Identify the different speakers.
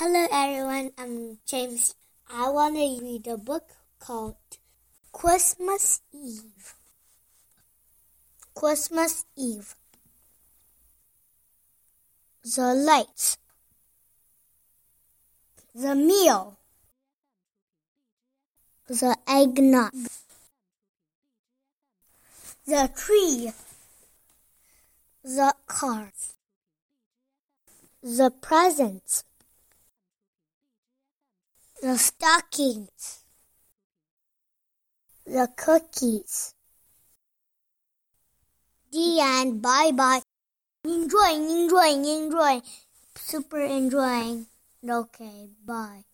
Speaker 1: Hello everyone, I'm James. I want to read a book called Christmas Eve. Christmas Eve. The lights. The meal. The eggnog. The tree. The cars. The presents the stockings, the cookies. The end. Bye bye. Enjoying, enjoying, enjoying. Super enjoying. Okay, bye.